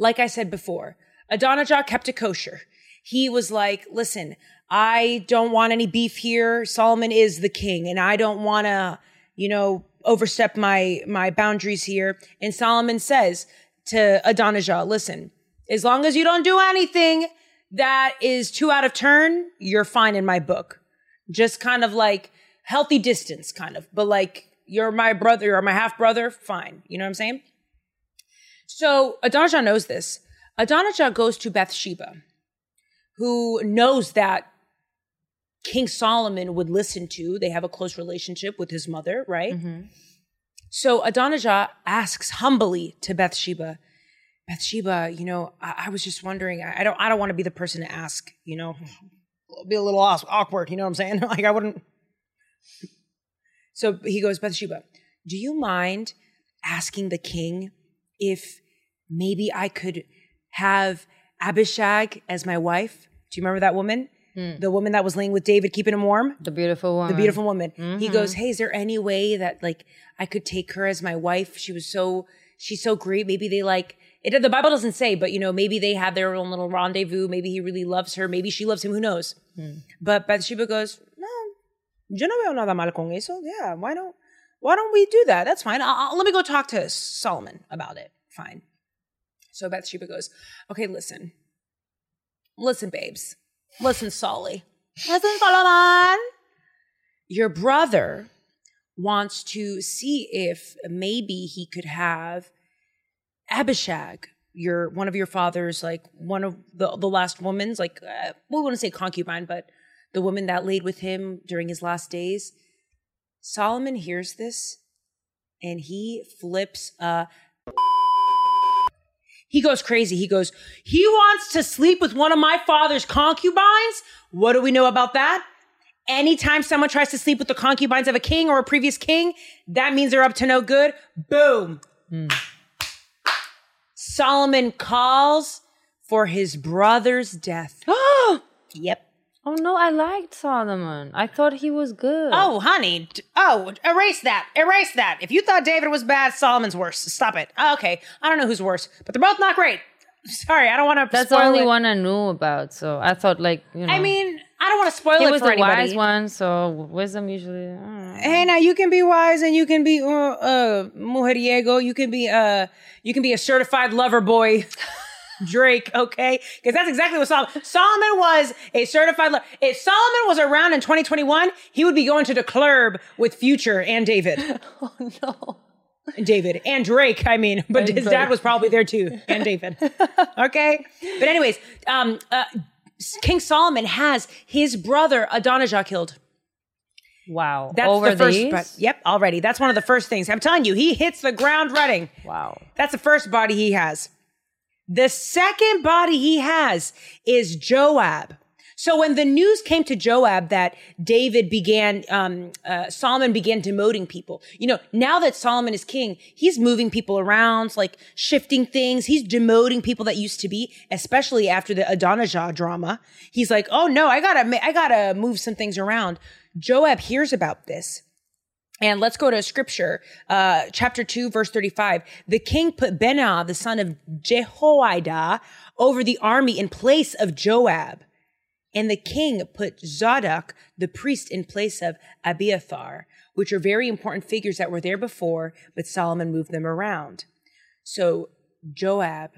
Like I said before, Adonijah kept it kosher. He was like, listen, I don't want any beef here. Solomon is the king and I don't want to, you know, overstep my, my boundaries here. And Solomon says to Adonijah, listen, as long as you don't do anything that is too out of turn, you're fine in my book. Just kind of like healthy distance, kind of, but like you're my brother or my half brother, fine. You know what I'm saying? So Adonijah knows this. Adonijah goes to Bathsheba, who knows that King Solomon would listen to. They have a close relationship with his mother, right? Mm-hmm. So Adonijah asks humbly to Bathsheba, Bathsheba, you know, I, I was just wondering. I, I don't, I don't want to be the person to ask. You know, be a little awkward. You know what I'm saying? like I wouldn't. So he goes, Bathsheba, do you mind asking the king if maybe I could have Abishag as my wife? Do you remember that woman? Hmm. The woman that was laying with David, keeping him warm? The beautiful one. the beautiful woman. He mm-hmm. goes, "Hey, is there any way that like I could take her as my wife? She was so she's so great. Maybe they like it. The Bible doesn't say, but you know, maybe they have their own little rendezvous. Maybe he really loves her. Maybe she loves him. Who knows? Hmm. But Bathsheba goes, "No, yo no veo nada mal con eso. Yeah, why don't why don't we do that? That's fine. I'll, I'll- let me go talk to Solomon about it. Fine." So Bathsheba goes, "Okay, listen, listen, babes." Listen, Solly. Listen, Solomon. Your brother wants to see if maybe he could have Abishag, your one of your father's, like one of the the last woman's, like uh, we wouldn't say concubine, but the woman that laid with him during his last days. Solomon hears this, and he flips a he goes crazy. He goes, he wants to sleep with one of my father's concubines. What do we know about that? Anytime someone tries to sleep with the concubines of a king or a previous king, that means they're up to no good. Boom. Hmm. Solomon calls for his brother's death. yep. Oh no, I liked Solomon. I thought he was good. Oh, honey. Oh, erase that. Erase that. If you thought David was bad, Solomon's worse. Stop it. Oh, okay. I don't know who's worse, but they're both not great. Sorry, I don't want to that's the only it. one I knew about. So I thought, like, you know, I mean, I don't want to spoil it. he it was for the anybody. wise one. So wisdom usually. I don't know. Hey, now you can be wise and you can be uh, uh mujeriego. You can be uh you can be a certified lover boy. Drake, okay? Because that's exactly what Solomon. Solomon was a certified. Lo- if Solomon was around in 2021, he would be going to the club with Future and David. Oh no. David and Drake, I mean, but And his Drake. dad was probably there too, and David. okay, but anyways, um, uh, King Solomon has his brother Adonijah killed. Wow. That's Over the first. these? But, yep, already. That's one of the first things. I'm telling you, he hits the ground running. Wow. That's the first body he has. The second body he has is Joab. So when the news came to Joab that David began, um, uh, Solomon began demoting people, you know, now that Solomon is king, he's moving people around, like shifting things. He's demoting people that used to be, especially after the Adonijah drama. He's like, oh no, I gotta, I gotta move some things around. Joab hears about this. And let's go to scripture, uh, chapter 2, verse 35. The king put Benaiah, the son of Jehoiada, over the army in place of Joab. And the king put Zadok, the priest, in place of Abiathar, which are very important figures that were there before, but Solomon moved them around. So Joab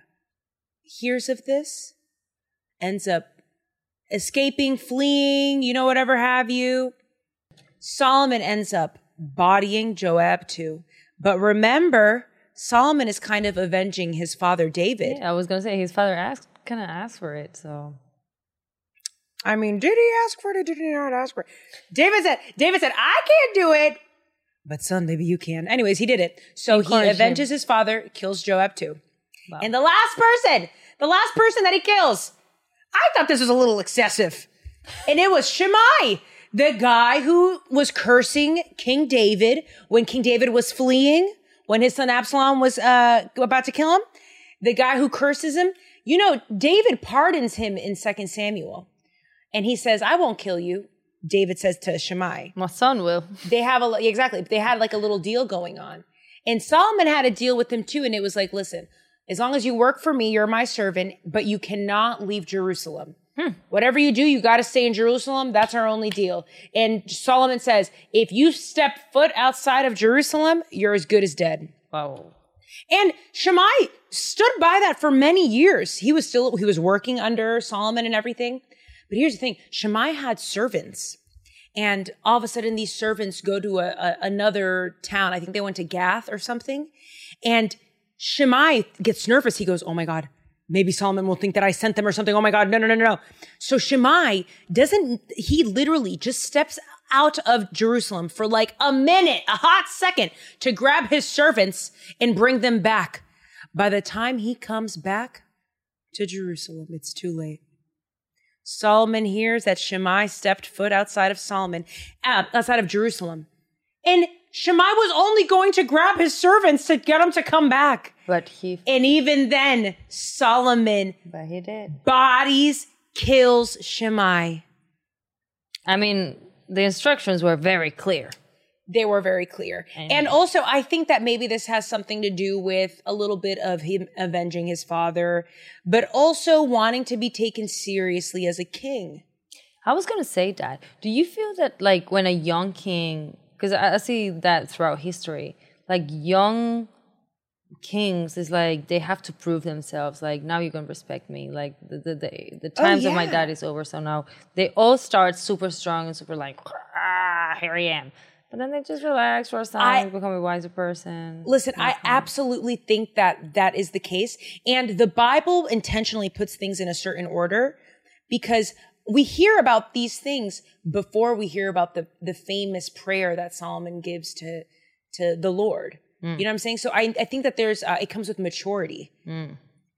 hears of this, ends up escaping, fleeing, you know, whatever have you. Solomon ends up bodying Joab too. But remember, Solomon is kind of avenging his father David. Yeah, I was gonna say his father asked, kind of asked for it. So I mean, did he ask for it or did he not ask for it? David said, David said, I can't do it. But son, maybe you can. Anyways, he did it. So he Encourage him. avenges his father, kills Joab too. Wow. And the last person, the last person that he kills, I thought this was a little excessive. And it was Shimei, the guy who was cursing King David when King David was fleeing, when his son Absalom was uh, about to kill him. The guy who curses him. You know, David pardons him in 2 Samuel. And he says, I won't kill you. David says to Shimei. my son will. They have a, exactly, they had like a little deal going on. And Solomon had a deal with him too. And it was like, listen, as long as you work for me, you're my servant, but you cannot leave Jerusalem. Whatever you do, you got to stay in Jerusalem. That's our only deal. And Solomon says, if you step foot outside of Jerusalem, you're as good as dead. Wow. And Shimei stood by that for many years. He was still, he was working under Solomon and everything. But here's the thing Shimei had servants. And all of a sudden, these servants go to a, a, another town. I think they went to Gath or something. And Shimei gets nervous. He goes, Oh my God, maybe Solomon will think that I sent them or something. Oh my God, no, no, no, no, no. So Shimei doesn't, he literally just steps out of Jerusalem for like a minute, a hot second to grab his servants and bring them back. By the time he comes back to Jerusalem, it's too late. Solomon hears that Shimei stepped foot outside of Solomon, uh, outside of Jerusalem. And Shimei was only going to grab his servants to get them to come back. But he, And even then, Solomon but he did. bodies, kills Shimei. I mean, the instructions were very clear. They were very clear. And also, I think that maybe this has something to do with a little bit of him avenging his father, but also wanting to be taken seriously as a king. I was gonna say that. Do you feel that like when a young king, because I, I see that throughout history, like young kings is like they have to prove themselves. Like now you're gonna respect me. Like the the the, the times of my dad is over. So now they all start super strong and super like ah here I am. But then they just relax for a time, become a wiser person. Listen, I absolutely think that that is the case. And the Bible intentionally puts things in a certain order because we hear about these things before we hear about the, the famous prayer that Solomon gives to, to the Lord. You know what I'm saying? So I, I think that there's, uh, it comes with maturity.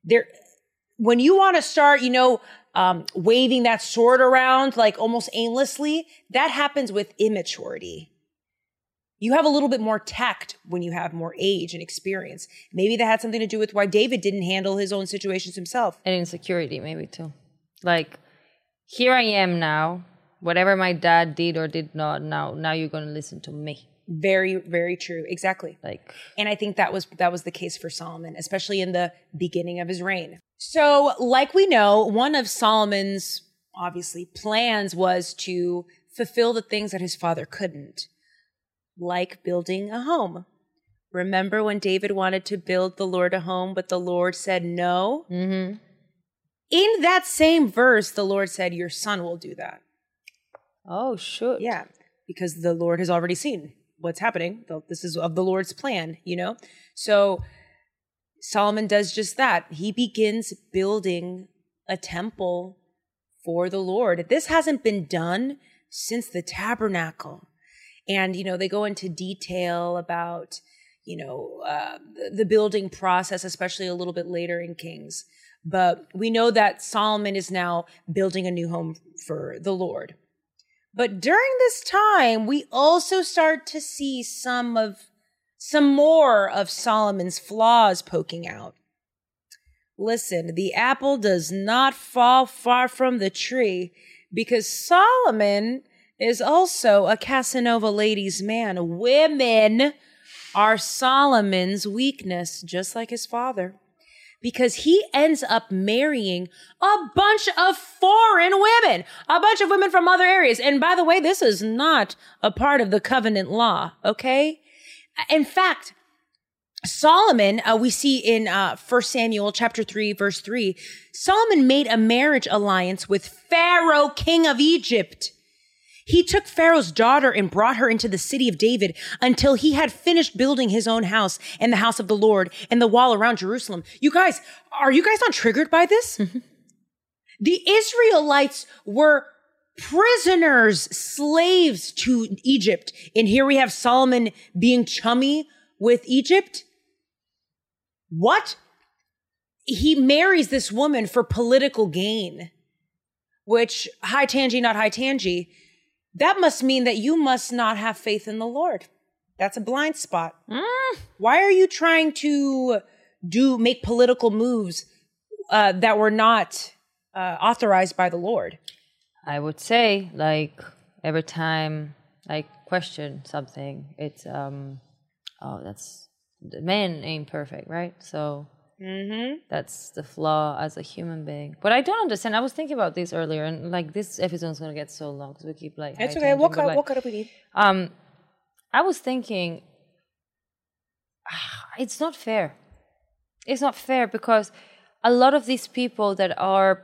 There, when you want to start, you know, um, waving that sword around like almost aimlessly, that happens with immaturity you have a little bit more tact when you have more age and experience. Maybe that had something to do with why David didn't handle his own situations himself. and insecurity maybe too like here i am now whatever my dad did or did not now now you're going to listen to me Very, very true. Exactly. like And I think that was that was the case for Solomon, especially in the beginning of his reign. So, like we know, one of Solomon's obviously plans was to fulfill the things that his father couldn't, like building a home. Remember when David wanted to build the Lord a home, but the Lord said no? mhm. In that same verse, the Lord said, Your son will do that. oh shoot Yeah, because the Lord has already seen what's happening. This is of the Lord's plan, you know? So Solomon does just that. He begins building a temple for the Lord. This hasn't been done since the tabernacle. And, you know, they go into detail about, you know, uh, the, the building process, especially a little bit later in Kings. But we know that Solomon is now building a new home for the Lord. But during this time, we also start to see some of some more of Solomon's flaws poking out. Listen, the apple does not fall far from the tree because Solomon is also a Casanova ladies' man. Women are Solomon's weakness, just like his father because he ends up marrying a bunch of foreign women, a bunch of women from other areas. And by the way, this is not a part of the covenant law, okay? In fact, Solomon, uh, we see in uh, 1 Samuel chapter 3, verse 3, Solomon made a marriage alliance with Pharaoh, king of Egypt. He took Pharaoh's daughter and brought her into the city of David until he had finished building his own house and the house of the Lord and the wall around Jerusalem. You guys, are you guys not triggered by this? Mm-hmm. the Israelites were prisoners, slaves to Egypt. And here we have Solomon being chummy with Egypt. What? He marries this woman for political gain, which high tangy, not high tangy that must mean that you must not have faith in the Lord. That's a blind spot. Mm. Why are you trying to do make political moves uh, that were not uh, authorized by the Lord? I would say, like every time I question something, it's um, oh, that's the man ain't perfect, right? So Mm-hmm. That's the flaw as a human being. But I don't understand. I was thinking about this earlier, and like this episode is gonna get so long because we keep like. It's okay. What? Like, what cut we need? Um, I was thinking, it's not fair. It's not fair because a lot of these people that are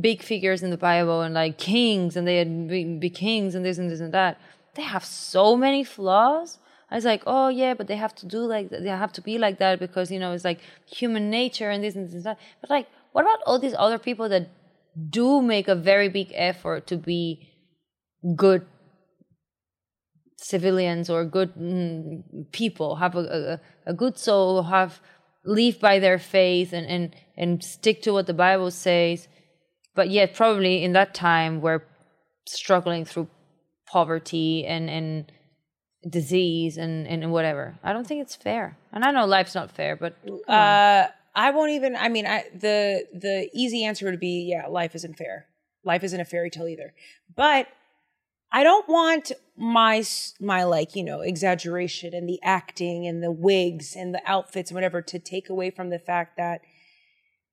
big figures in the Bible and like kings, and they had be, be kings and this and this and that, they have so many flaws I was like, oh yeah, but they have to do like that. They have to be like that because you know it's like human nature and this and this and that. But like, what about all these other people that do make a very big effort to be good civilians or good mm, people, have a, a, a good soul, have live by their faith and, and and stick to what the Bible says, but yet probably in that time we're struggling through poverty and and disease and, and whatever. I don't think it's fair. And I know life's not fair, but uh, I won't even. I mean, I, the the easy answer would be, yeah, life isn't fair. Life isn't a fairy tale either. But I don't want my my like you know exaggeration and the acting and the wigs and the outfits and whatever to take away from the fact that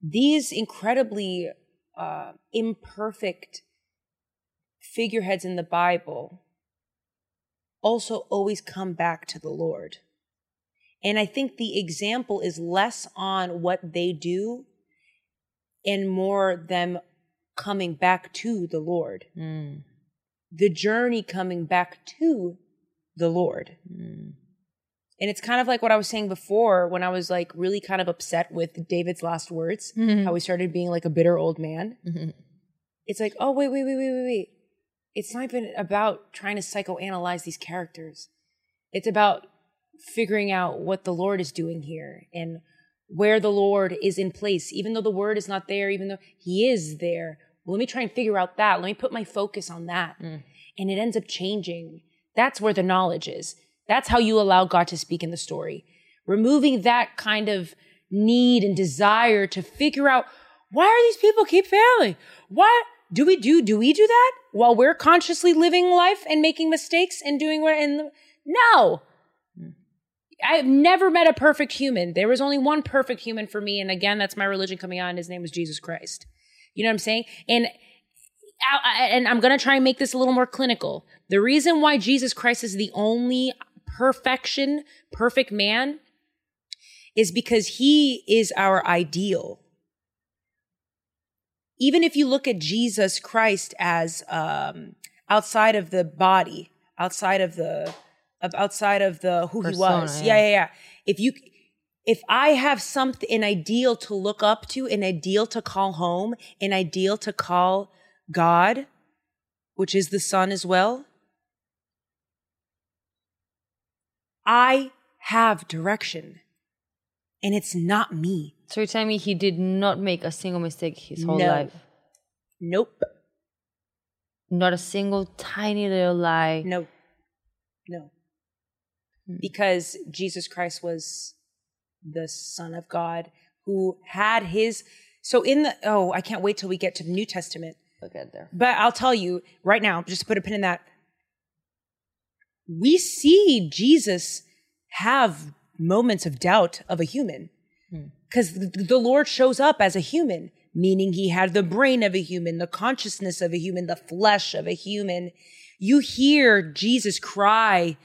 these incredibly uh, imperfect figureheads in the Bible also always come back to the Lord. And I think the example is less on what they do and more them coming back to the Lord. Mm. The journey coming back to the Lord. Mm. And it's kind of like what I was saying before when I was like really kind of upset with David's last words, mm-hmm. how he started being like a bitter old man. Mm-hmm. It's like, oh, wait, wait, wait, wait, wait, wait it's not even about trying to psychoanalyze these characters. It's about figuring out what the Lord is doing here and where the Lord is in place, even though the word is not there, even though he is there. Well, let me try and figure out that. Let me put my focus on that. Mm. And it ends up changing. That's where the knowledge is. That's how you allow God to speak in the story. Removing that kind of need and desire to figure out why are these people keep failing? What do we do do we do that while we're consciously living life and making mistakes and doing what and no I've never met a perfect human. There was only one perfect human for me. And again, that's my religion coming on. His name was Jesus Christ. You know what I'm saying? And, and I'm going to try and make this a little more clinical. The reason why Jesus Christ is the only perfection, perfect man is because he is our ideal even if you look at Jesus Christ as um, outside of the body, outside of the of outside of the who Persona, he was, yeah. yeah, yeah, yeah. If you if I have something an ideal to look up to, an ideal to call home, an ideal to call God, which is the Son as well, I have direction and it's not me. So you're telling me he did not make a single mistake his whole No. life? Nope. Not a single tiny little lie. No. No. Hmm. Because Jesus Christ was the Son of God who had his. So in the. Oh, I can't wait till we get to the New Testament. Look at there. But I'll tell you right now, just to put a pin in that. We see Jesus have moments of doubt of a human because the, the Lord shows up as a human, meaning he had the brain of a human, the consciousness of a human, the flesh of a human. You hear Jesus cry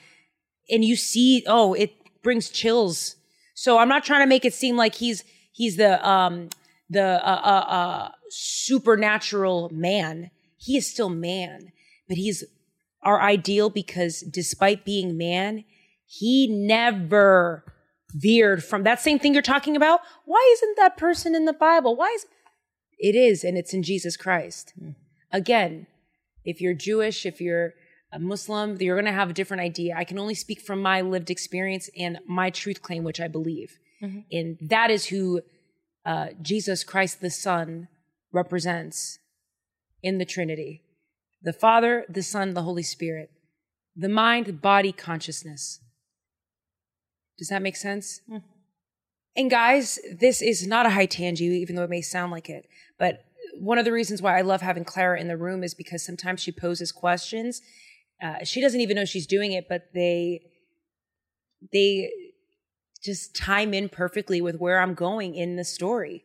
and you see, oh, it brings chills. So I'm not trying to make it seem like he's he's the um the uh, uh, uh, supernatural man. He is still man, but he's our ideal because despite being man, he never veered from that same thing you're talking about. Why isn't that person in the Bible? Why is it is, and it's in Jesus Christ. Again, if you're Jewish, if you're a Muslim, you're going to have a different idea. I can only speak from my lived experience and my truth claim, which I believe. And that is who uh, Jesus Christ the Son represents in the Trinity the Father, the Son, the Holy Spirit, the mind, body, consciousness. Does that make sense? And guys, this is not a high tangy, even though it may sound like it. But one of the reasons why I love having Clara in the room is because sometimes she poses questions. Uh, she doesn't even know she's doing it, but they they just time in perfectly with where I'm going in the story,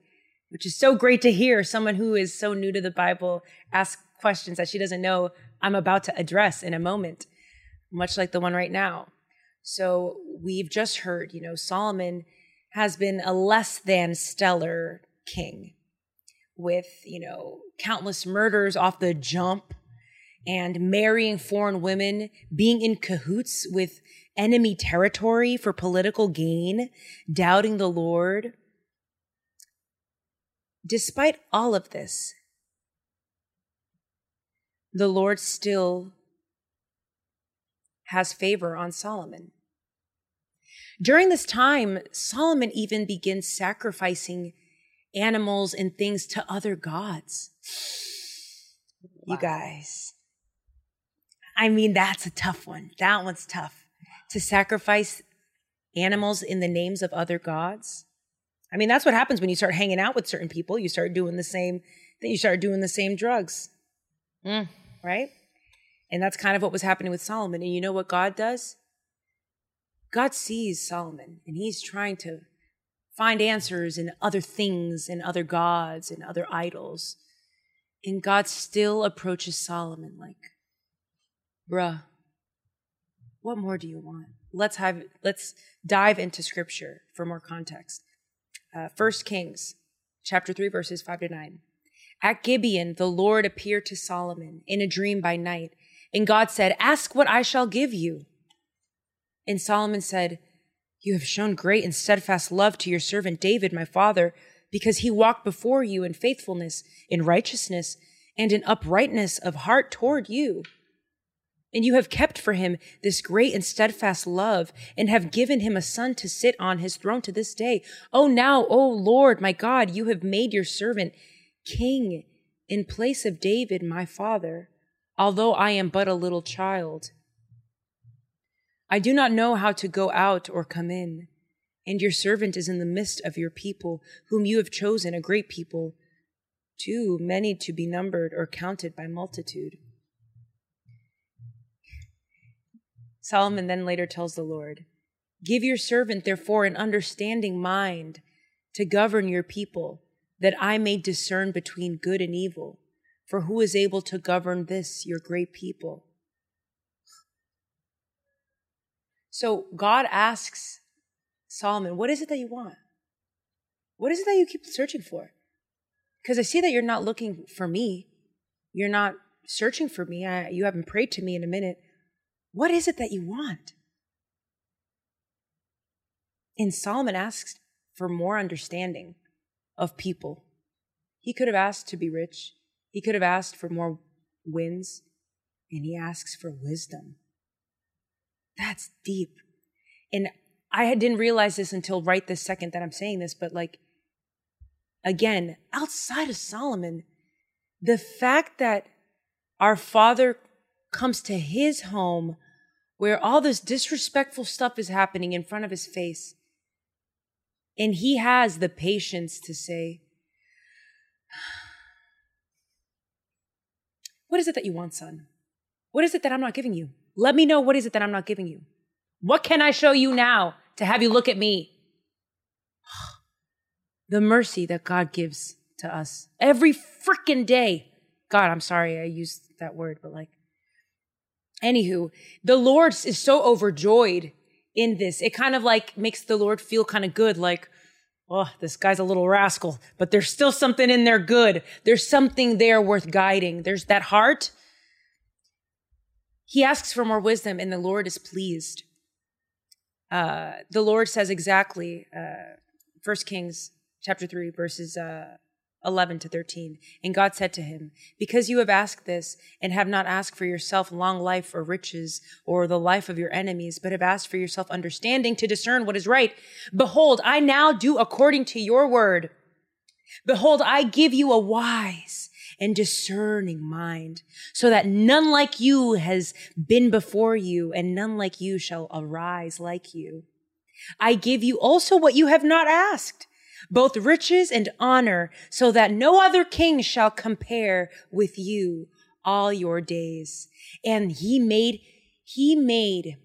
which is so great to hear. Someone who is so new to the Bible ask questions that she doesn't know I'm about to address in a moment, much like the one right now. So we've just heard, you know, Solomon has been a less than stellar king with, you know, countless murders off the jump and marrying foreign women, being in cahoots with enemy territory for political gain, doubting the Lord. Despite all of this, the Lord still has favor on Solomon. During this time, Solomon even begins sacrificing animals and things to other gods. You guys. I mean, that's a tough one. That one's tough. To sacrifice animals in the names of other gods. I mean, that's what happens when you start hanging out with certain people. You start doing the same, then you start doing the same drugs, Mm. right? And that's kind of what was happening with Solomon. And you know what God does? God sees Solomon and he's trying to find answers in other things and other gods and other idols. And God still approaches Solomon like, bruh, what more do you want? Let's have let's dive into scripture for more context. Uh, First Kings chapter 3 verses 5 to 9. At Gibeon the Lord appeared to Solomon in a dream by night, and God said, "Ask what I shall give you." And Solomon said, You have shown great and steadfast love to your servant David, my father, because he walked before you in faithfulness, in righteousness, and in uprightness of heart toward you. And you have kept for him this great and steadfast love, and have given him a son to sit on his throne to this day. Oh, now, O Lord, my God, you have made your servant king in place of David, my father, although I am but a little child. I do not know how to go out or come in, and your servant is in the midst of your people, whom you have chosen, a great people, too many to be numbered or counted by multitude. Solomon then later tells the Lord, Give your servant, therefore, an understanding mind to govern your people, that I may discern between good and evil. For who is able to govern this, your great people? So God asks Solomon, What is it that you want? What is it that you keep searching for? Because I see that you're not looking for me. You're not searching for me. I, you haven't prayed to me in a minute. What is it that you want? And Solomon asks for more understanding of people. He could have asked to be rich, he could have asked for more wins, and he asks for wisdom. That's deep. And I didn't realize this until right this second that I'm saying this, but like, again, outside of Solomon, the fact that our father comes to his home where all this disrespectful stuff is happening in front of his face, and he has the patience to say, What is it that you want, son? What is it that I'm not giving you? Let me know what is it that I'm not giving you. What can I show you now to have you look at me? the mercy that God gives to us every freaking day. God, I'm sorry I used that word, but like, anywho, the Lord is so overjoyed in this. It kind of like makes the Lord feel kind of good, like, oh, this guy's a little rascal, but there's still something in there good. There's something there worth guiding. There's that heart. He asks for more wisdom, and the Lord is pleased. Uh, the Lord says exactly, uh, First Kings chapter 3, verses uh, 11 to 13. And God said to him, Because you have asked this, and have not asked for yourself long life or riches, or the life of your enemies, but have asked for yourself understanding to discern what is right, behold, I now do according to your word. Behold, I give you a wise and discerning mind, so that none like you has been before you, and none like you shall arise like you. I give you also what you have not asked both riches and honor, so that no other king shall compare with you all your days. And he made, he made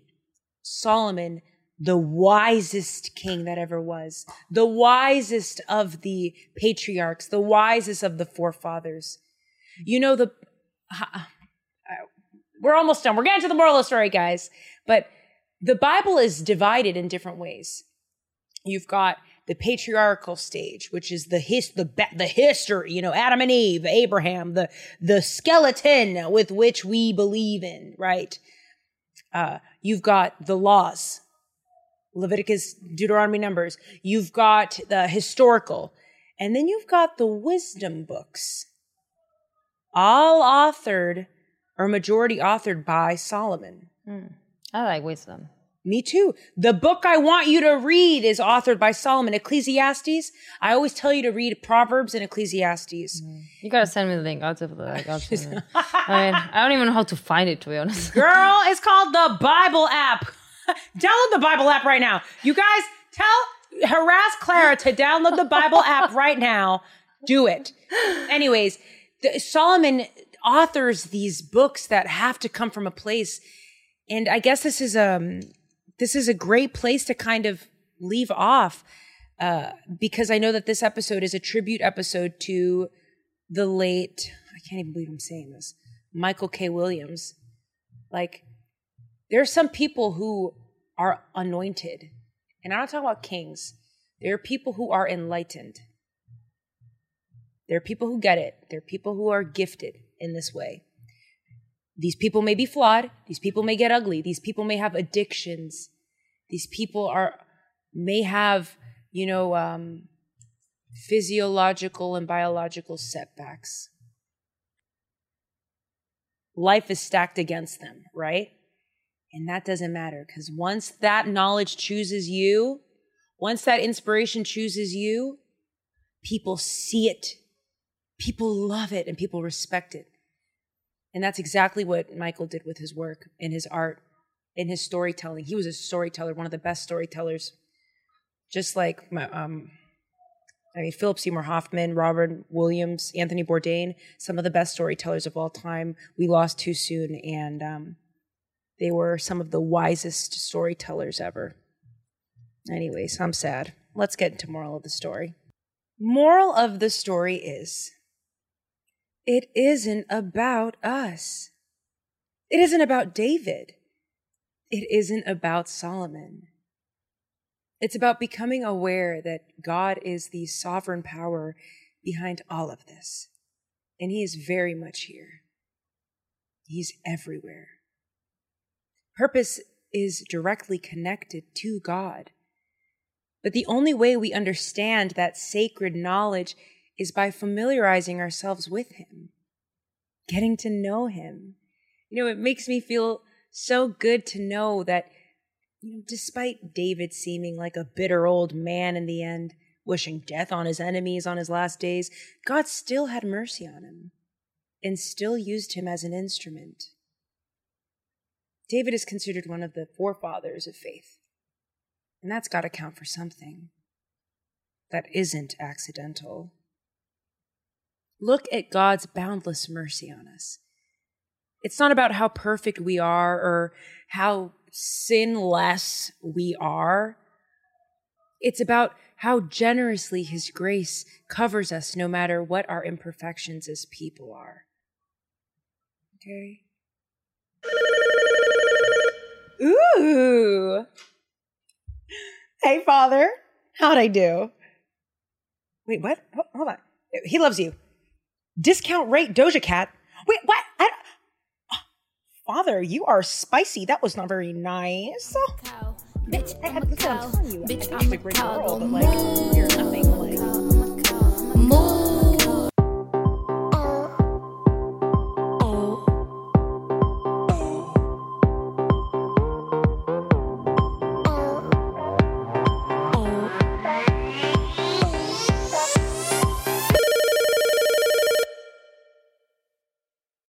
Solomon the wisest king that ever was, the wisest of the patriarchs, the wisest of the forefathers. You know, the, uh, we're almost done. We're getting to the moral of the story, guys. But the Bible is divided in different ways. You've got the patriarchal stage, which is the his the the history, you know, Adam and Eve, Abraham, the the skeleton with which we believe in, right? Uh, you've got the laws, Leviticus, Deuteronomy, Numbers. You've got the historical, and then you've got the wisdom books, all authored or majority authored by Solomon. Mm, I like wisdom. Me too. The book I want you to read is authored by Solomon, Ecclesiastes. I always tell you to read Proverbs and Ecclesiastes. Mm. You gotta send me the link. I'll definitely like. I'll. I mean, I don't even know how to find it to be honest. Girl, it's called the Bible app. Download the Bible app right now. You guys, tell harass Clara to download the Bible app right now. Do it. Anyways, the, Solomon authors these books that have to come from a place, and I guess this is um this is a great place to kind of leave off uh, because I know that this episode is a tribute episode to the late, I can't even believe I'm saying this, Michael K. Williams. Like, there are some people who are anointed, and I'm not talking about kings. There are people who are enlightened. There are people who get it. There are people who are gifted in this way. These people may be flawed. These people may get ugly. These people may have addictions. These people are may have, you know, um, physiological and biological setbacks. Life is stacked against them, right? And that doesn't matter because once that knowledge chooses you, once that inspiration chooses you, people see it, people love it, and people respect it. And that's exactly what Michael did with his work and his art in his storytelling. He was a storyteller, one of the best storytellers. Just like my, um, I mean, Philip Seymour Hoffman, Robin Williams, Anthony Bourdain, some of the best storytellers of all time. We lost too soon, and um, they were some of the wisest storytellers ever. Anyways, I'm sad. Let's get into moral of the story. Moral of the story is it isn't about us. It isn't about David it isn't about Solomon. It's about becoming aware that God is the sovereign power behind all of this. And He is very much here. He's everywhere. Purpose is directly connected to God. But the only way we understand that sacred knowledge is by familiarizing ourselves with Him, getting to know Him. You know, it makes me feel so good to know that You know, despite David seeming like a bitter old man in the end, wishing death on his enemies on his last days, God still had mercy on him and still used him as an instrument. David is considered one of the forefathers of faith, and that's got to count for something. That isn't accidental. Look at God's boundless mercy on us. It's not about how perfect we are or how sinless we are. It's about how generously His grace covers us no matter what our imperfections as people are. Okay? Ooh. Hey, Father. How'd I do? Wait, what? Hold on. He loves you. Discount rate Doja Cat. Wait, what? I, Father, you are spicy. That was not very nice. Bitch, I, you, Bitch, I'm a great girl, but like, you're nothing.